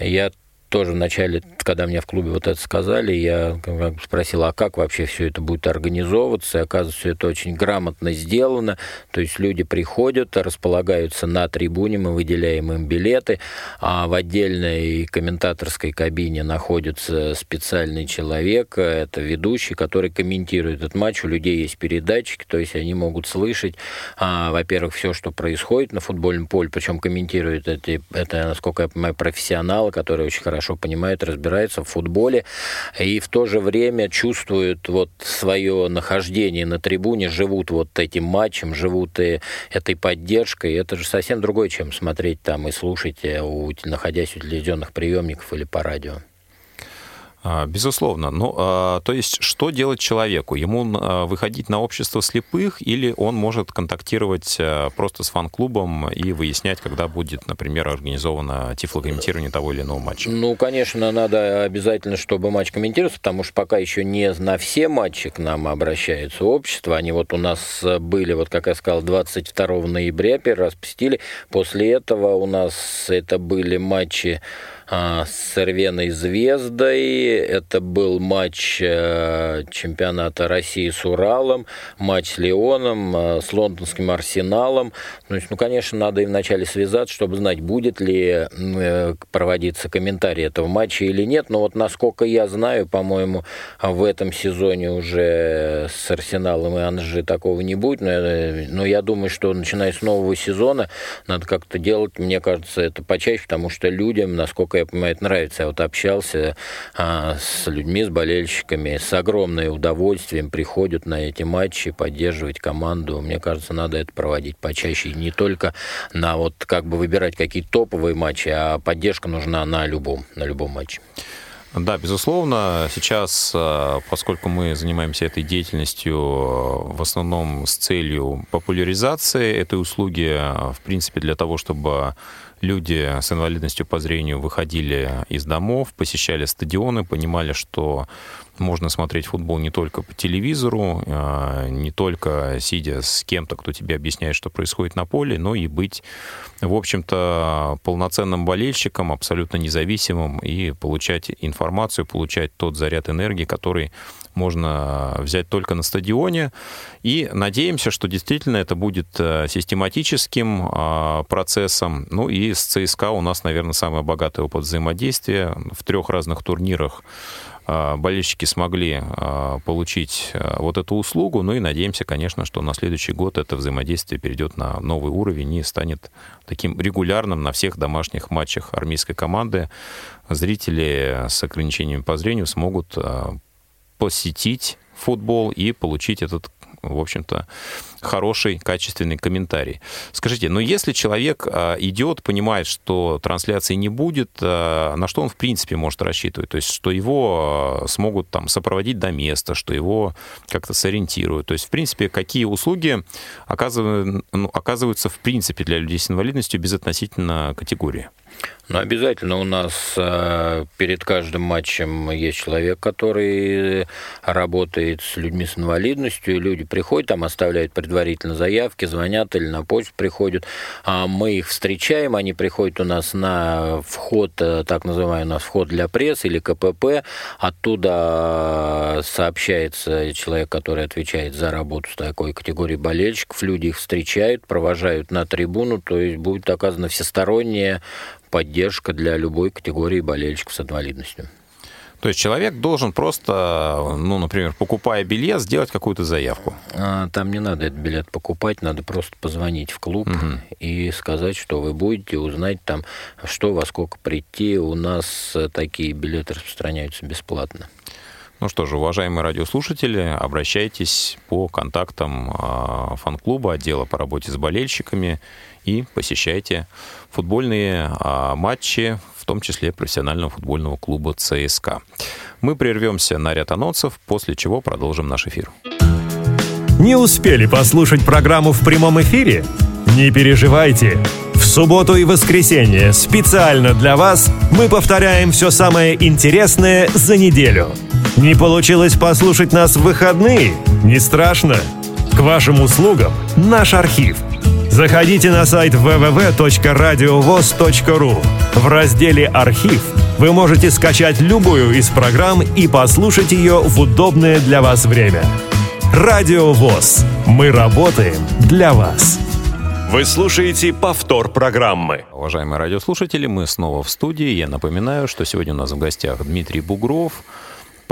Я тоже вначале, когда мне в клубе вот это сказали, я спросил, а как вообще все это будет организовываться? И оказывается, все это очень грамотно сделано. То есть люди приходят, располагаются на трибуне, мы выделяем им билеты, а в отдельной комментаторской кабине находится специальный человек, это ведущий, который комментирует этот матч. У людей есть передатчики, то есть они могут слышать, а, во-первых, все, что происходит на футбольном поле, причем комментируют это, это, насколько я понимаю, профессионалы, которые очень хорошо хорошо понимают, разбираются в футболе и в то же время чувствуют вот свое нахождение на трибуне, живут вот этим матчем, живут и этой поддержкой. Это же совсем другое, чем смотреть там и слушать, э, находясь у телевизионных приемников или по радио. А, безусловно. Ну, а, то есть, что делать человеку? Ему а, выходить на общество слепых или он может контактировать просто с фан-клубом и выяснять, когда будет, например, организовано тифлокомментирование того или иного матча? Ну, конечно, надо обязательно, чтобы матч комментировался, потому что пока еще не на все матчи к нам обращаются общество. Они вот у нас были, вот как я сказал, 22 ноября первый раз посетили. После этого у нас это были матчи с Эрвеной Звездой. Это был матч э, чемпионата России с Уралом, матч с Леоном, э, с лондонским Арсеналом. Ну, ну, конечно, надо и вначале связаться, чтобы знать, будет ли э, проводиться комментарий этого матча или нет. Но вот насколько я знаю, по-моему, в этом сезоне уже с Арсеналом и Анжи такого не будет. Но я думаю, что начиная с нового сезона надо как-то делать, мне кажется, это почаще, потому что людям, насколько я я понимаю, это нравится. Я вот общался а, с людьми, с болельщиками, с огромным удовольствием приходят на эти матчи поддерживать команду. Мне кажется, надо это проводить почаще. И не только на вот как бы выбирать какие-то топовые матчи, а поддержка нужна на любом, на любом матче. Да, безусловно. Сейчас, а, поскольку мы занимаемся этой деятельностью в основном с целью популяризации этой услуги, в принципе, для того, чтобы люди с инвалидностью по зрению выходили из домов, посещали стадионы, понимали, что можно смотреть футбол не только по телевизору, а, не только сидя с кем-то, кто тебе объясняет, что происходит на поле, но и быть, в общем-то, полноценным болельщиком, абсолютно независимым и получать информацию, получать тот заряд энергии, который можно взять только на стадионе. И надеемся, что действительно это будет э, систематическим а, процессом. Ну и с ЦСКА у нас, наверное, самый богатый опыт взаимодействия. В трех разных турнирах а, болельщики смогли получить вот эту услугу. Ну и надеемся, конечно, что на следующий год это взаимодействие перейдет на новый уровень и станет таким регулярным на всех домашних матчах армейской команды. Зрители с ограничениями по зрению смогут посетить футбол и получить этот в общем-то, хороший, качественный комментарий. Скажите, но если человек а, идет, понимает, что трансляции не будет, а, на что он, в принципе, может рассчитывать? То есть, что его а, смогут там сопроводить до места, что его как-то сориентируют. То есть, в принципе, какие услуги оказываются, ну, оказываются в принципе, для людей с инвалидностью безотносительно категории? Ну, обязательно. У нас э, перед каждым матчем есть человек, который работает с людьми с инвалидностью, люди приходят, там оставляют предварительно заявки, звонят или на почту приходят, а мы их встречаем, они приходят у нас на вход, э, так называемый у нас вход для прессы или КПП, оттуда сообщается человек, который отвечает за работу с такой категорией болельщиков, люди их встречают, провожают на трибуну, то есть будет оказана всесторонняя поддержка для любой категории болельщиков с инвалидностью. То есть человек должен просто, ну, например, покупая билет, сделать какую-то заявку. А, там не надо этот билет покупать, надо просто позвонить в клуб угу. и сказать, что вы будете, узнать там, что во сколько прийти. У нас такие билеты распространяются бесплатно. Ну что же, уважаемые радиослушатели, обращайтесь по контактам а, фан-клуба, отдела по работе с болельщиками и посещайте футбольные а, матчи, в том числе профессионального футбольного клуба ЦСКА. Мы прервемся на ряд анонсов, после чего продолжим наш эфир. Не успели послушать программу в прямом эфире? Не переживайте. В субботу и воскресенье специально для вас мы повторяем все самое интересное за неделю – не получилось послушать нас в выходные? Не страшно. К вашим услугам наш архив. Заходите на сайт www.radiovoz.ru. В разделе «Архив» вы можете скачать любую из программ и послушать ее в удобное для вас время. Радио ВОЗ. Мы работаем для вас. Вы слушаете повтор программы. Уважаемые радиослушатели, мы снова в студии. Я напоминаю, что сегодня у нас в гостях Дмитрий Бугров,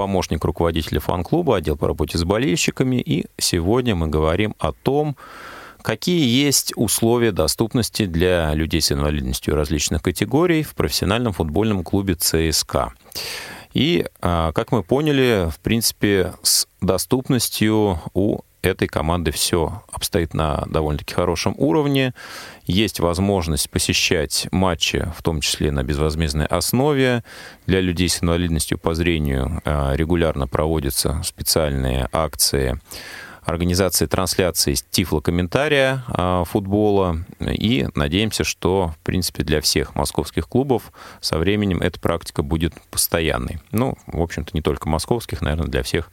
помощник руководителя фан-клуба, отдел по работе с болельщиками. И сегодня мы говорим о том, какие есть условия доступности для людей с инвалидностью различных категорий в профессиональном футбольном клубе ЦСКА. И, а, как мы поняли, в принципе, с доступностью у этой команды все обстоит на довольно-таки хорошем уровне. Есть возможность посещать матчи, в том числе на безвозмездной основе. Для людей с инвалидностью по зрению а, регулярно проводятся специальные акции организации трансляции тифлокомментария а, футбола. И надеемся, что, в принципе, для всех московских клубов со временем эта практика будет постоянной. Ну, в общем-то, не только московских, наверное, для всех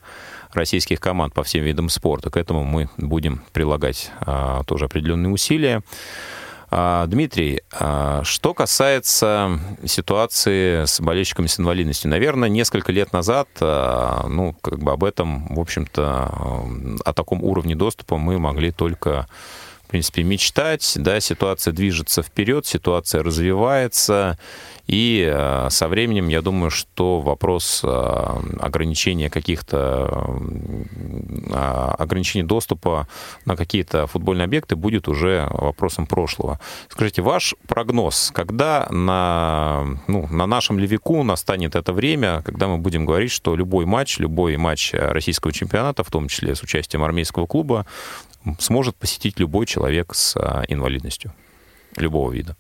российских команд по всем видам спорта. К этому мы будем прилагать а, тоже определенные усилия. А, Дмитрий, а, что касается ситуации с болельщиками с инвалидностью, наверное, несколько лет назад, а, ну, как бы об этом, в общем-то, о таком уровне доступа мы могли только в принципе, мечтать, да, ситуация движется вперед, ситуация развивается, и э, со временем, я думаю, что вопрос э, ограничения каких-то э, ограничений доступа на какие-то футбольные объекты будет уже вопросом прошлого. Скажите, ваш прогноз, когда на, ну, на нашем левику настанет это время, когда мы будем говорить, что любой матч, любой матч российского чемпионата, в том числе с участием армейского клуба, сможет посетить любой человек с инвалидностью любого вида?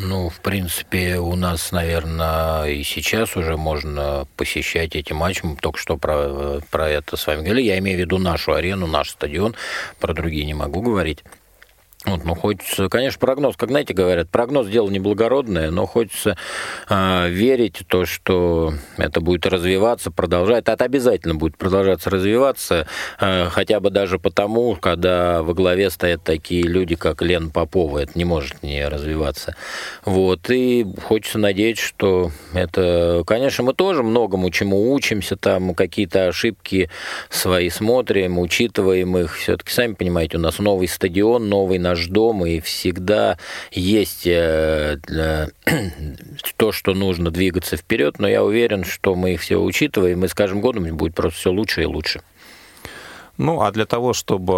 Ну, в принципе, у нас, наверное, и сейчас уже можно посещать эти матчи. Мы только что про, про это с вами говорили. Я имею в виду нашу арену, наш стадион. Про другие не могу говорить. Вот, ну, хочется, конечно, прогноз, как знаете, говорят, прогноз дело неблагородное, но хочется э, верить в то, что это будет развиваться, продолжать. Это обязательно будет продолжаться развиваться, э, хотя бы даже потому, когда во главе стоят такие люди, как Лен Попова, это не может не развиваться. Вот, и хочется надеяться, что это, конечно, мы тоже многому чему учимся, там какие-то ошибки свои смотрим, учитываем их. Все-таки, сами понимаете, у нас новый стадион, новый наш наш дом, и всегда есть э, то, что нужно двигаться вперед, но я уверен, что мы их все учитываем, и с каждым годом будет просто все лучше и лучше. Ну, а для того, чтобы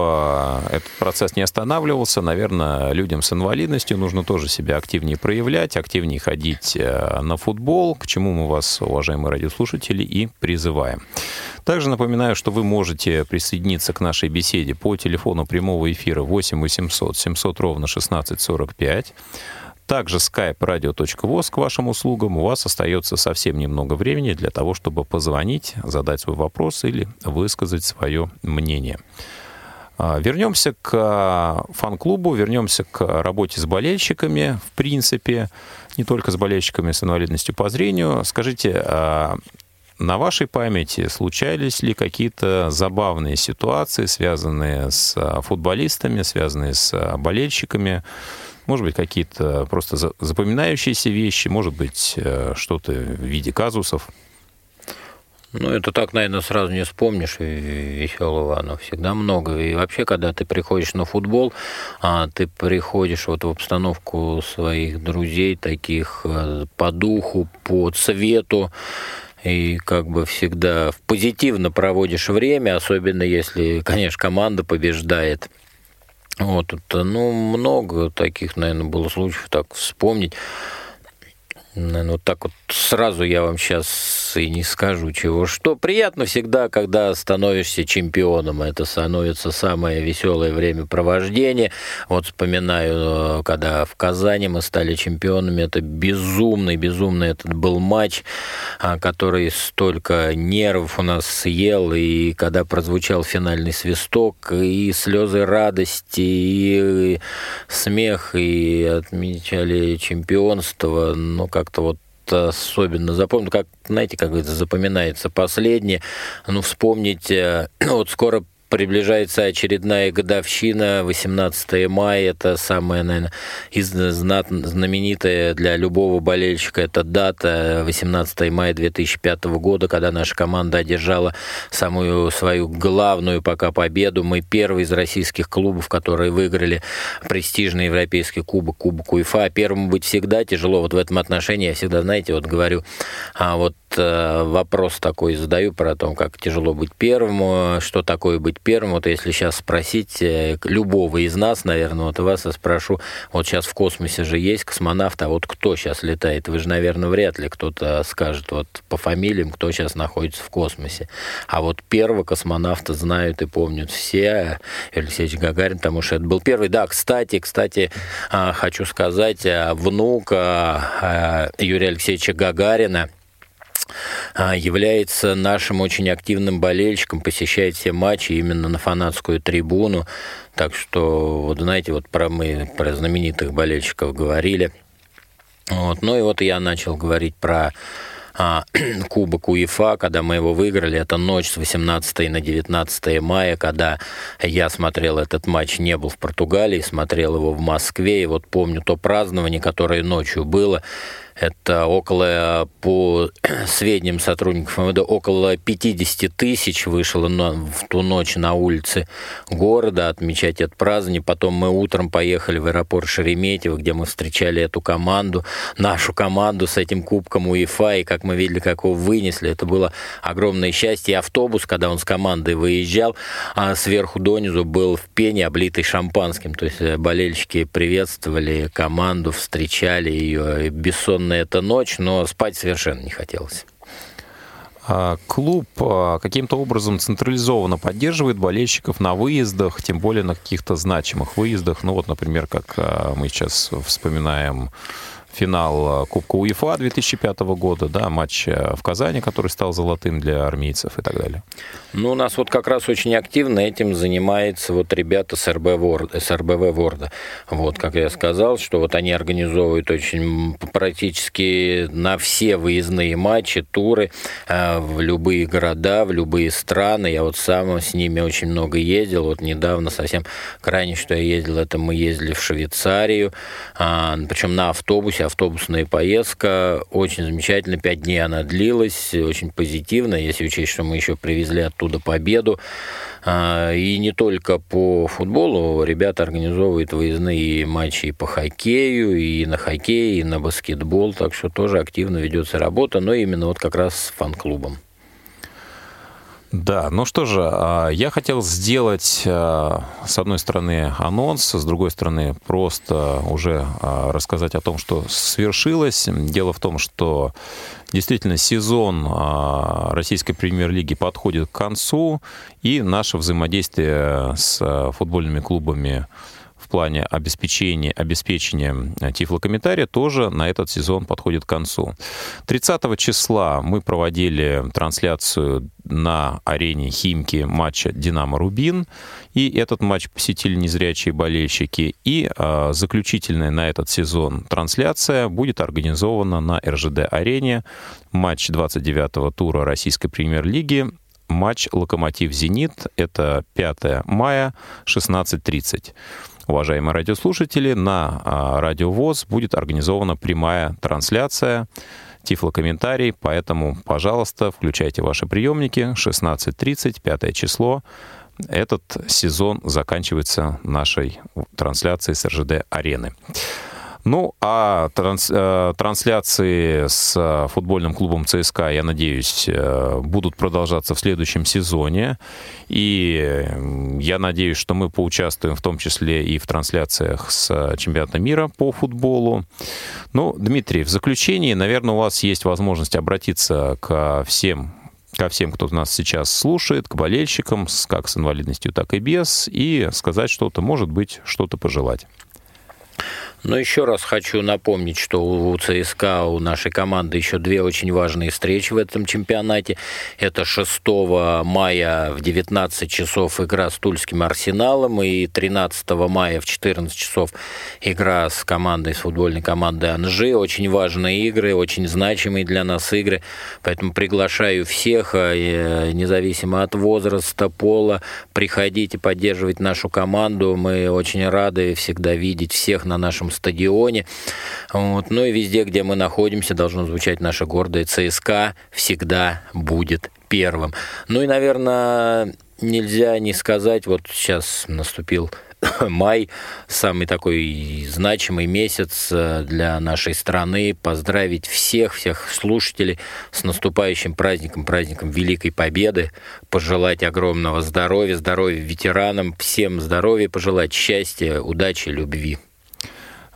этот процесс не останавливался, наверное, людям с инвалидностью нужно тоже себя активнее проявлять, активнее ходить э, на футбол, к чему мы вас, уважаемые радиослушатели, и призываем. Также напоминаю, что вы можете присоединиться к нашей беседе по телефону прямого эфира 8 800 700 ровно 1645. Также skype radio.voz к вашим услугам. У вас остается совсем немного времени для того, чтобы позвонить, задать свой вопрос или высказать свое мнение. А, вернемся к фан-клубу, вернемся к работе с болельщиками, в принципе, не только с болельщиками с инвалидностью по зрению. Скажите, а, на вашей памяти случались ли какие-то забавные ситуации, связанные с а, футболистами, связанные с а, болельщиками? Может быть, какие-то просто запоминающиеся вещи, может быть, э, что-то в виде казусов? Ну, это так, наверное, сразу не вспомнишь веселого, оно всегда много. И вообще, когда ты приходишь на футбол, а ты приходишь вот в обстановку своих друзей, таких э, по духу, по цвету, и как бы всегда позитивно проводишь время, особенно если, конечно, команда побеждает. Вот, ну, много таких, наверное, было случаев, так вспомнить. Вот так вот сразу я вам сейчас и не скажу чего. Что приятно всегда, когда становишься чемпионом. Это становится самое веселое времяпровождение. Вот вспоминаю, когда в Казани мы стали чемпионами. Это безумный, безумный этот был матч, а, который столько нервов у нас съел. И когда прозвучал финальный свисток, и слезы радости, и смех, и отмечали чемпионство. Ну, как-то вот особенно запомнил, как, знаете, как это запоминается последнее. Ну, вспомнить, э, вот скоро приближается очередная годовщина, 18 мая, это самая, наверное, знаменитая для любого болельщика эта дата, 18 мая 2005 года, когда наша команда одержала самую свою главную пока победу. Мы первый из российских клубов, которые выиграли престижный европейский кубок, кубок УЕФА. Первым быть всегда тяжело. Вот в этом отношении я всегда, знаете, вот говорю, а вот э, вопрос такой задаю про то, как тяжело быть первым, что такое быть первым. Вот если сейчас спросить э, любого из нас, наверное, вот вас я спрошу, вот сейчас в космосе же есть космонавт, а вот кто сейчас летает? Вы же, наверное, вряд ли кто-то скажет вот по фамилиям, кто сейчас находится в космосе. А вот первого космонавта знают и помнят все, Алексей Гагарин, потому что это был первый. Да, кстати, кстати, а, хочу сказать, а, внук Юрия Алексеевича Гагарина – является нашим очень активным болельщиком, посещает все матчи именно на фанатскую трибуну. Так что, вот знаете, вот про мы про знаменитых болельщиков говорили. Вот. Ну и вот я начал говорить про а, Кубок УЕФА, когда мы его выиграли. Это ночь с 18 на 19 мая, когда я смотрел этот матч, не был в Португалии, смотрел его в Москве. И вот помню то празднование, которое ночью было. Это около, по сведениям сотрудников МВД, около 50 тысяч вышло в ту ночь на улице города отмечать это празднование. Потом мы утром поехали в аэропорт Шереметьево, где мы встречали эту команду, нашу команду с этим кубком УЕФА, и как мы видели, как его вынесли. Это было огромное счастье. И автобус, когда он с командой выезжал, а сверху донизу был в пене, облитый шампанским. То есть болельщики приветствовали команду, встречали ее. Бессонно бессонная эта ночь, но спать совершенно не хотелось. А, клуб а, каким-то образом централизованно поддерживает болельщиков на выездах, тем более на каких-то значимых выездах. Ну вот, например, как а, мы сейчас вспоминаем финал Кубка УЕФА 2005 года, да, матч в Казани, который стал золотым для армейцев и так далее. Ну, у нас вот как раз очень активно этим занимается вот ребята с, РБ Ворд, с Ворда. Вот, как я сказал, что вот они организовывают очень практически на все выездные матчи, туры э, в любые города, в любые страны. Я вот сам с ними очень много ездил. Вот недавно совсем крайне, что я ездил, это мы ездили в Швейцарию, а, причем на автобусе, автобусная поездка. Очень замечательно, пять дней она длилась, очень позитивно, если учесть, что мы еще привезли оттуда победу. А, и не только по футболу, ребята организовывают выездные матчи и по хоккею, и на хоккей, и на баскетбол, так что тоже активно ведется работа, но именно вот как раз с фан-клубом. Да, ну что же, а, я хотел сделать, а, с одной стороны, анонс, с другой стороны, просто уже рассказать о том, что свершилось. Дело в том, что Действительно, сезон а, российской премьер-лиги подходит к концу, и наше взаимодействие с а, футбольными клубами в плане обеспечения, обеспечения тифлокомментария тоже на этот сезон подходит к концу. 30 числа мы проводили трансляцию на арене Химки матча «Динамо-Рубин», и этот матч посетили незрячие болельщики. И э, заключительная на этот сезон трансляция будет организована на РЖД-арене. Матч 29-го тура российской премьер-лиги матч «Локомотив-Зенит». Это 5 мая, 16.30 уважаемые радиослушатели, на а, Радио ВОЗ будет организована прямая трансляция тифлокомментарий, поэтому, пожалуйста, включайте ваши приемники. 16.30, пятое число. Этот сезон заканчивается нашей трансляцией с РЖД-арены. Ну, а транс, э, трансляции с э, футбольным клубом ЦСКА, я надеюсь, э, будут продолжаться в следующем сезоне. И я надеюсь, что мы поучаствуем в том числе и в трансляциях с чемпионата мира по футболу. Ну, Дмитрий, в заключении, наверное, у вас есть возможность обратиться к всем ко всем, кто нас сейчас слушает, к болельщикам, как с инвалидностью, так и без, и сказать что-то, может быть, что-то пожелать. Но еще раз хочу напомнить, что у ЦСКА, у нашей команды еще две очень важные встречи в этом чемпионате. Это 6 мая в 19 часов игра с Тульским Арсеналом и 13 мая в 14 часов игра с командой, с футбольной командой Анжи. Очень важные игры, очень значимые для нас игры. Поэтому приглашаю всех, э, независимо от возраста, пола, приходите поддерживать нашу команду. Мы очень рады всегда видеть всех на нашем стадионе. Вот. Ну и везде, где мы находимся, должно звучать наша гордая ЦСКА всегда будет первым. Ну и, наверное, нельзя не сказать, вот сейчас наступил май, самый такой значимый месяц э, для нашей страны. Поздравить всех, всех слушателей с наступающим праздником, праздником Великой Победы. Пожелать огромного здоровья, здоровья ветеранам, всем здоровья, пожелать счастья, удачи, любви.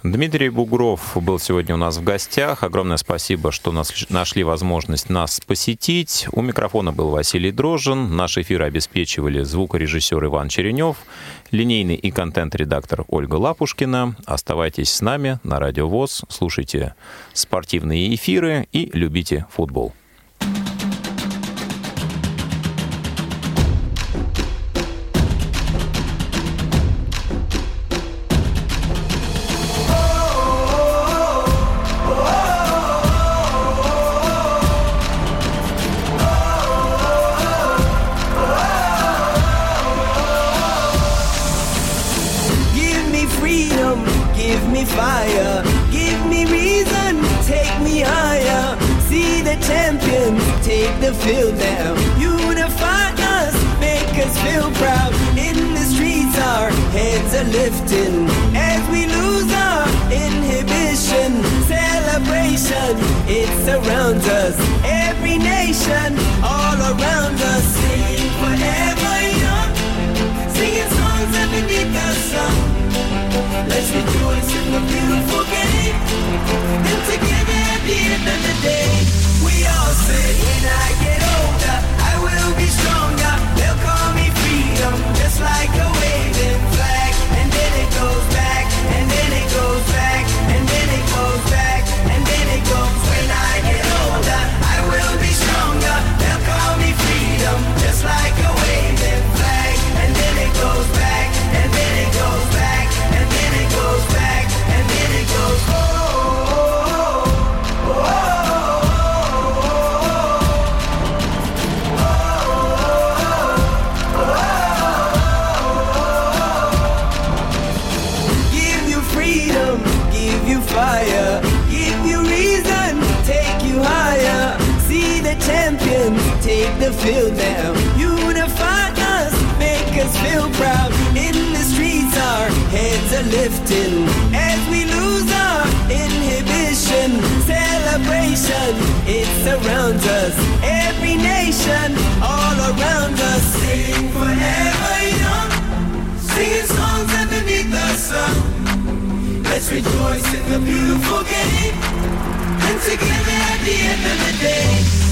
Дмитрий Бугров был сегодня у нас в гостях. Огромное спасибо, что нас, нашли возможность нас посетить. У микрофона был Василий Дрожжин. Наш эфир обеспечивали звукорежиссер Иван Черенев, линейный и контент-редактор Ольга Лапушкина. Оставайтесь с нами на Радио ВОЗ, слушайте спортивные эфиры и любите футбол. make the feel down. Unify us, make us feel proud. In the streets, our heads are lifting as we lose our inhibition. Celebration, it surrounds us. Every nation, all around us. Sing forever young, singing songs underneath the sun. Let's rejoice in the beautiful game. And together at the end of the day then it goes back, and then it goes back, and then it goes back. Feel them. Unify us, make us feel proud. In the streets, our heads are lifting as we lose our inhibition. Celebration, it surrounds us. Every nation, all around us. Sing forever young, singing songs underneath the sun. Let's rejoice in the beautiful game. And together at the end of the day,